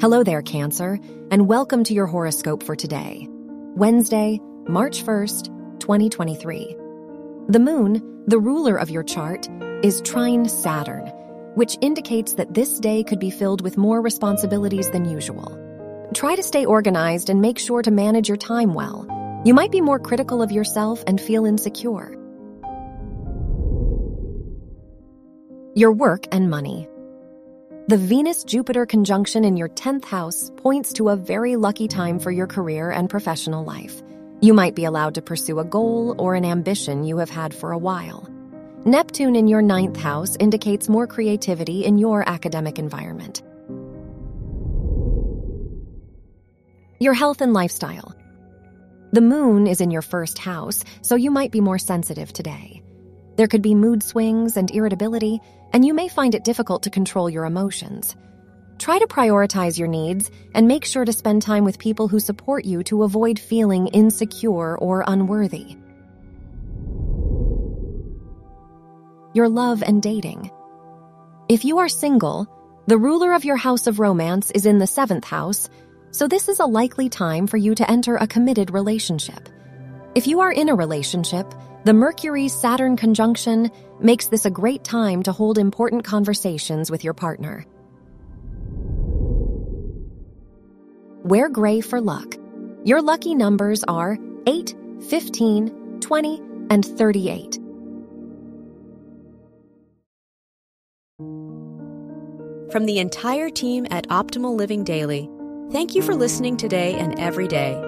Hello there, Cancer, and welcome to your horoscope for today, Wednesday, March 1st, 2023. The moon, the ruler of your chart, is trine Saturn, which indicates that this day could be filled with more responsibilities than usual. Try to stay organized and make sure to manage your time well. You might be more critical of yourself and feel insecure. Your work and money. The Venus Jupiter conjunction in your 10th house points to a very lucky time for your career and professional life. You might be allowed to pursue a goal or an ambition you have had for a while. Neptune in your ninth house indicates more creativity in your academic environment. Your health and lifestyle. The moon is in your first house, so you might be more sensitive today. There could be mood swings and irritability, and you may find it difficult to control your emotions. Try to prioritize your needs and make sure to spend time with people who support you to avoid feeling insecure or unworthy. Your love and dating. If you are single, the ruler of your house of romance is in the seventh house, so this is a likely time for you to enter a committed relationship. If you are in a relationship, the Mercury Saturn conjunction makes this a great time to hold important conversations with your partner. Wear gray for luck. Your lucky numbers are 8, 15, 20, and 38. From the entire team at Optimal Living Daily, thank you for listening today and every day.